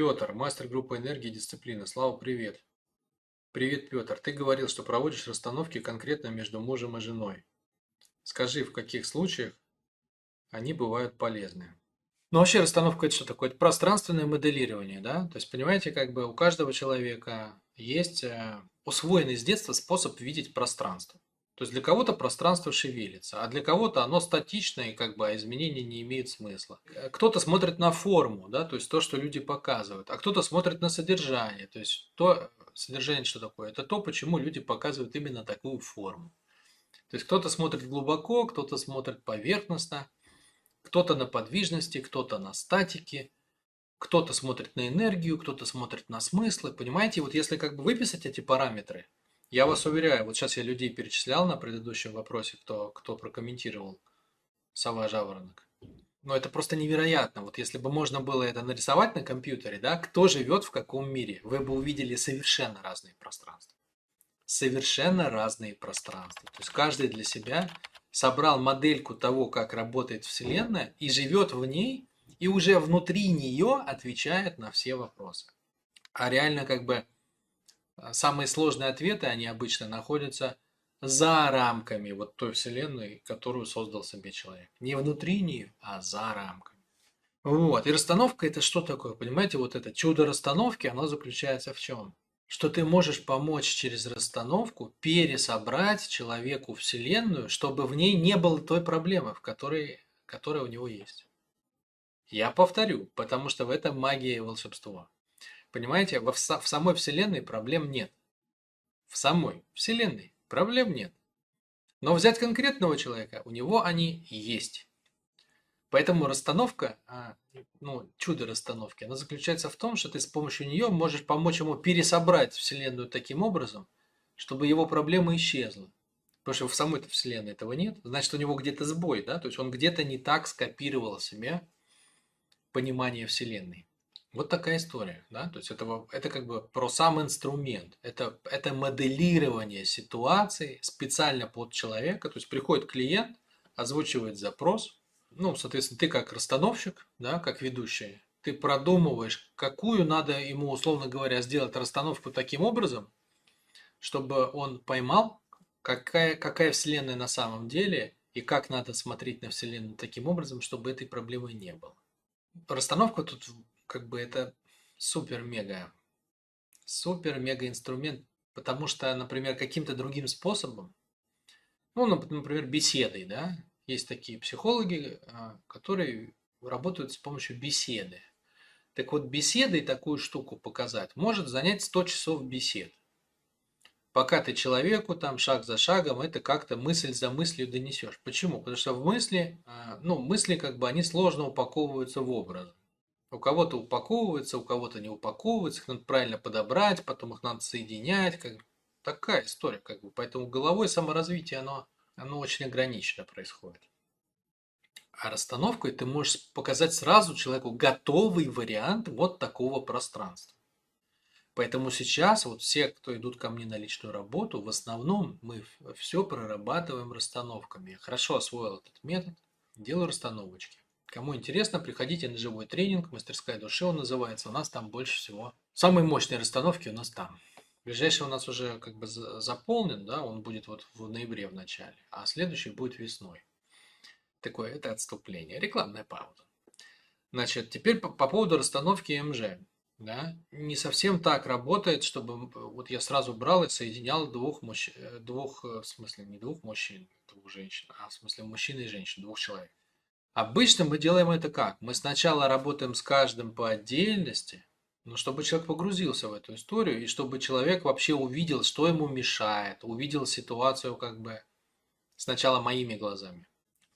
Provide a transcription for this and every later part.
Петр, мастер группы энергии и дисциплины. Слава, привет. Привет, Петр. Ты говорил, что проводишь расстановки конкретно между мужем и женой. Скажи, в каких случаях они бывают полезны? Ну, вообще расстановка это что такое? Это пространственное моделирование, да? То есть, понимаете, как бы у каждого человека есть э, усвоенный с детства способ видеть пространство. То есть для кого-то пространство шевелится, а для кого-то оно статично и как бы а изменения не имеют смысла. Э, кто-то смотрит на форму, да, то есть то, что люди показывают, а кто-то смотрит на содержание, то есть то содержание что такое? Это то, почему люди показывают именно такую форму. То есть кто-то смотрит глубоко, кто-то смотрит поверхностно, кто-то на подвижности, кто-то на статике, кто-то смотрит на энергию, кто-то смотрит на смыслы. Понимаете, вот если как бы выписать эти параметры, я вас уверяю, вот сейчас я людей перечислял на предыдущем вопросе, кто, кто прокомментировал сова жаворонок. Но это просто невероятно. Вот если бы можно было это нарисовать на компьютере, да, кто живет в каком мире, вы бы увидели совершенно разные пространства. Совершенно разные пространства. То есть каждый для себя собрал модельку того, как работает Вселенная, и живет в ней, и уже внутри нее отвечает на все вопросы. А реально как бы самые сложные ответы, они обычно находятся за рамками вот той Вселенной, которую создал себе человек. Не внутри нее, а за рамками. Вот. И расстановка это что такое? Понимаете, вот это чудо расстановки, оно заключается в чем? что ты можешь помочь через расстановку пересобрать человеку Вселенную, чтобы в ней не было той проблемы, в которой, которая у него есть. Я повторю, потому что в этом магия и волшебство. Понимаете, в, в самой Вселенной проблем нет. В самой Вселенной проблем нет. Но взять конкретного человека, у него они есть. Поэтому расстановка, а, ну, чудо расстановки, она заключается в том, что ты с помощью нее можешь помочь ему пересобрать Вселенную таким образом, чтобы его проблема исчезла. Потому что в самой Вселенной этого нет. Значит, у него где-то сбой, да? То есть он где-то не так скопировал себе понимание Вселенной. Вот такая история, да, то есть это, это как бы про сам инструмент, это, это моделирование ситуации специально под человека, то есть приходит клиент, озвучивает запрос, ну, соответственно, ты как расстановщик, да, как ведущий, ты продумываешь, какую надо ему, условно говоря, сделать расстановку таким образом, чтобы он поймал, какая, какая Вселенная на самом деле, и как надо смотреть на Вселенную таким образом, чтобы этой проблемы не было. Расстановка тут как бы это супер-мега, супер-мега инструмент, потому что, например, каким-то другим способом, ну, например, беседой, да, есть такие психологи, а, которые работают с помощью беседы. Так вот, беседой такую штуку показать может занять 100 часов бесед. Пока ты человеку там шаг за шагом это как-то мысль за мыслью донесешь. Почему? Потому что в мысли, а, ну, мысли как бы они сложно упаковываются в образы. У кого-то упаковываются, у кого-то не упаковываются, их надо правильно подобрать, потом их надо соединять. Как... Такая история, как бы. Поэтому головой саморазвитие, оно оно очень ограниченно происходит. А расстановкой ты можешь показать сразу человеку готовый вариант вот такого пространства. Поэтому сейчас вот все, кто идут ко мне на личную работу, в основном мы все прорабатываем расстановками. Я хорошо освоил этот метод, делаю расстановочки. Кому интересно, приходите на живой тренинг, мастерская души он называется, у нас там больше всего. Самые мощные расстановки у нас там. Ближайший у нас уже как бы заполнен, да, он будет вот в ноябре в начале, а следующий будет весной. Такое это отступление, рекламная пауза. Значит, теперь по, по поводу расстановки МЖ. Да, не совсем так работает, чтобы вот я сразу брал и соединял двух мужчин, э, двух, э, в смысле не двух мужчин, двух женщин, а в смысле мужчины и женщин, двух человек. Обычно мы делаем это как? Мы сначала работаем с каждым по отдельности, но чтобы человек погрузился в эту историю, и чтобы человек вообще увидел, что ему мешает, увидел ситуацию как бы сначала моими глазами.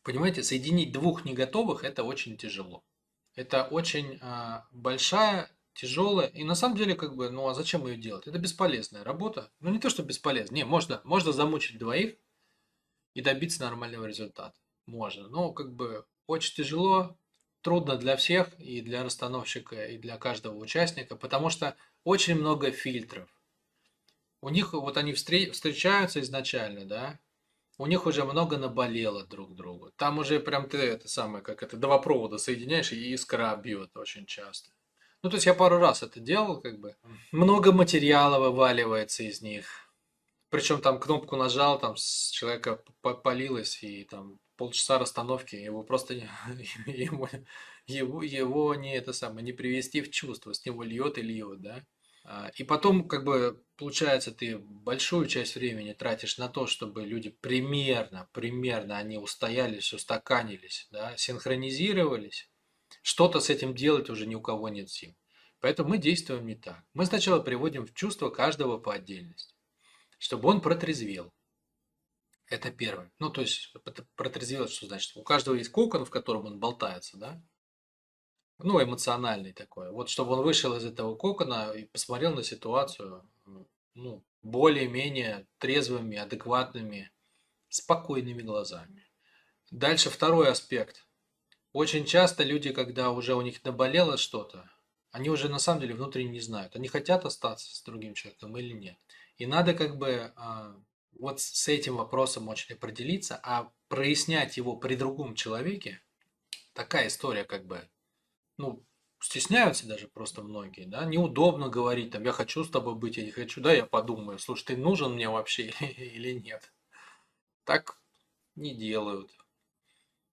Понимаете, соединить двух не готовых – это очень тяжело. Это очень э, большая, тяжелая, и на самом деле, как бы, ну а зачем ее делать? Это бесполезная работа. Ну не то, что бесполезная, не, можно, можно замучить двоих и добиться нормального результата. Можно, но как бы очень тяжело, трудно для всех, и для расстановщика, и для каждого участника, потому что очень много фильтров. У них, вот они встречаются изначально, да, у них уже много наболело друг другу. Там уже прям ты это самое, как это, два провода соединяешь, и искра бьет очень часто. Ну, то есть я пару раз это делал, как бы. Много материала вываливается из них. Причем там кнопку нажал, там с человека полилось, и там полчаса расстановки, его просто его, его, его не это самое, не привести в чувство, с него льет и льет, да. А, и потом, как бы, получается, ты большую часть времени тратишь на то, чтобы люди примерно, примерно они устоялись, устаканились, да, синхронизировались. Что-то с этим делать уже ни у кого нет сил. Поэтому мы действуем не так. Мы сначала приводим в чувство каждого по отдельности, чтобы он протрезвел. Это первое. Ну, то есть, протрезвел, что значит? У каждого есть кокон, в котором он болтается, да? ну, эмоциональный такой. Вот чтобы он вышел из этого кокона и посмотрел на ситуацию, ну, более-менее трезвыми, адекватными, спокойными глазами. Дальше второй аспект. Очень часто люди, когда уже у них наболело что-то, они уже на самом деле внутренне не знают, они хотят остаться с другим человеком или нет. И надо как бы а, вот с этим вопросом очень определиться, а прояснять его при другом человеке, такая история как бы ну, стесняются даже просто многие, да, неудобно говорить, там, я хочу с тобой быть, я не хочу, да, я подумаю, слушай, ты нужен мне вообще или нет. Так не делают.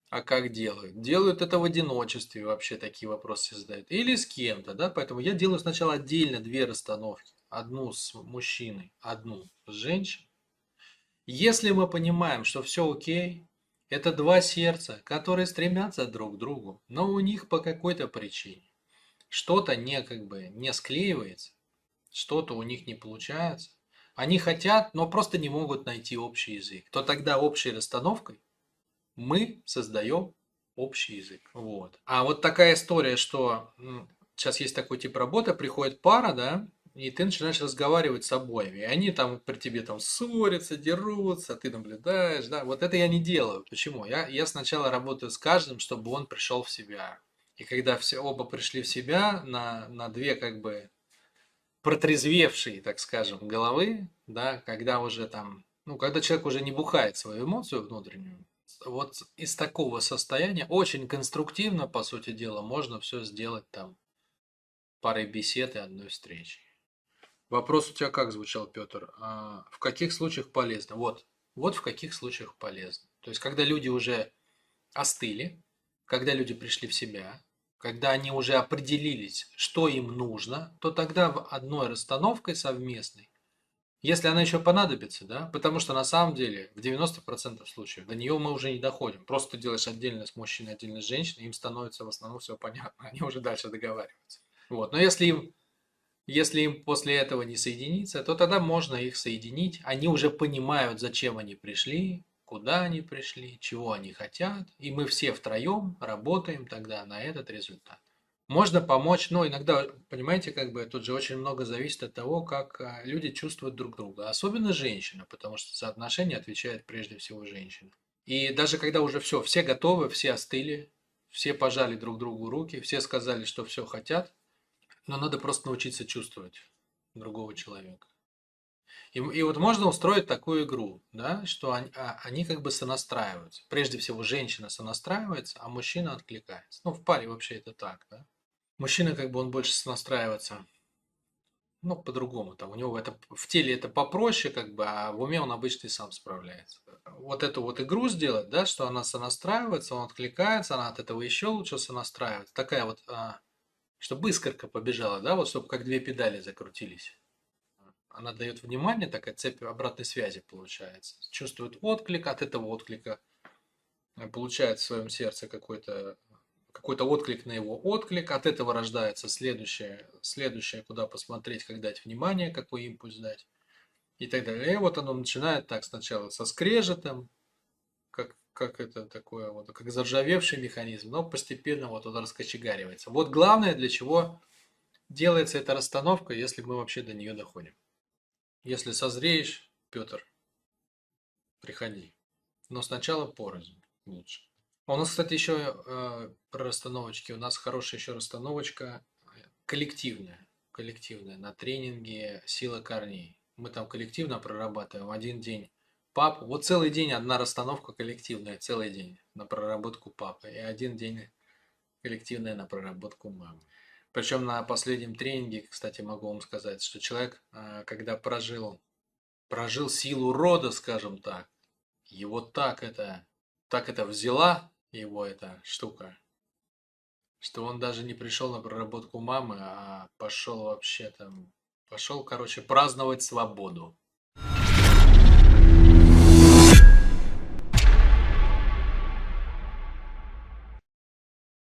А как делают? Делают это в одиночестве вообще такие вопросы задают. Или с кем-то, да, поэтому я делаю сначала отдельно две расстановки. Одну с мужчиной, одну с женщиной. Если мы понимаем, что все окей, это два сердца, которые стремятся друг к другу, но у них по какой-то причине что-то не как бы не склеивается, что-то у них не получается. Они хотят, но просто не могут найти общий язык. То тогда общей расстановкой мы создаем общий язык. Вот. А вот такая история, что сейчас есть такой тип работы, приходит пара, да, и ты начинаешь разговаривать с обоими. И они там при тебе там ссорятся, дерутся, ты наблюдаешь, да. Вот это я не делаю. Почему? Я, я сначала работаю с каждым, чтобы он пришел в себя. И когда все оба пришли в себя на, на две как бы протрезвевшие, так скажем, головы, да, когда уже там, ну, когда человек уже не бухает свою эмоцию внутреннюю, вот из такого состояния очень конструктивно, по сути дела, можно все сделать там парой бесед и одной встречи. Вопрос у тебя как звучал, Петр? А, в каких случаях полезно? Вот, вот в каких случаях полезно. То есть, когда люди уже остыли, когда люди пришли в себя, когда они уже определились, что им нужно, то тогда в одной расстановкой совместной, если она еще понадобится, да, потому что на самом деле в 90% случаев до нее мы уже не доходим. Просто делаешь отдельно с мужчиной, отдельно с женщиной, им становится в основном все понятно, они уже дальше договариваются. Вот. Но если им если им после этого не соединиться, то тогда можно их соединить. Они уже понимают, зачем они пришли, куда они пришли, чего они хотят. И мы все втроем работаем тогда на этот результат. Можно помочь, но иногда, понимаете, как бы тут же очень много зависит от того, как а, люди чувствуют друг друга. Особенно женщина, потому что за отношения отвечает прежде всего женщина. И даже когда уже все, все готовы, все остыли, все пожали друг другу руки, все сказали, что все хотят, но надо просто научиться чувствовать другого человека. И, и вот можно устроить такую игру, да, что они, а, они как бы сонастраиваются. Прежде всего, женщина сонастраивается, а мужчина откликается. Ну, в паре вообще это так, да. Мужчина как бы он больше сонастраивается, ну, по-другому. Там у него это в теле это попроще, как бы, а в уме он обычно и сам справляется. Вот эту вот игру сделать, да, что она сонастраивается, он откликается, она от этого еще лучше сонастраивается. Такая вот а, чтобы искорка побежала, да, вот чтобы как две педали закрутились. Она дает внимание, такая цепь обратной связи получается. Чувствует отклик, от этого отклика э, получает в своем сердце какой-то какой-то отклик на его отклик, от этого рождается следующее, следующее, куда посмотреть, как дать внимание, какой импульс дать и так далее. И вот оно начинает так сначала со скрежетом, как как это такое, вот, как заржавевший механизм, но постепенно вот он раскочегаривается. Вот главное, для чего делается эта расстановка, если мы вообще до нее доходим. Если созреешь, Петр, приходи. Но сначала порознь лучше. У нас, кстати, еще э, про расстановочки. У нас хорошая еще расстановочка коллективная. Коллективная. На тренинге «Сила корней». Мы там коллективно прорабатываем один день папу. Вот целый день одна расстановка коллективная, целый день на проработку папы. И один день коллективная на проработку мамы. Причем на последнем тренинге, кстати, могу вам сказать, что человек, а, когда прожил, прожил силу рода, скажем так, его так это, так это взяла, его эта штука, что он даже не пришел на проработку мамы, а пошел вообще там, пошел, короче, праздновать свободу.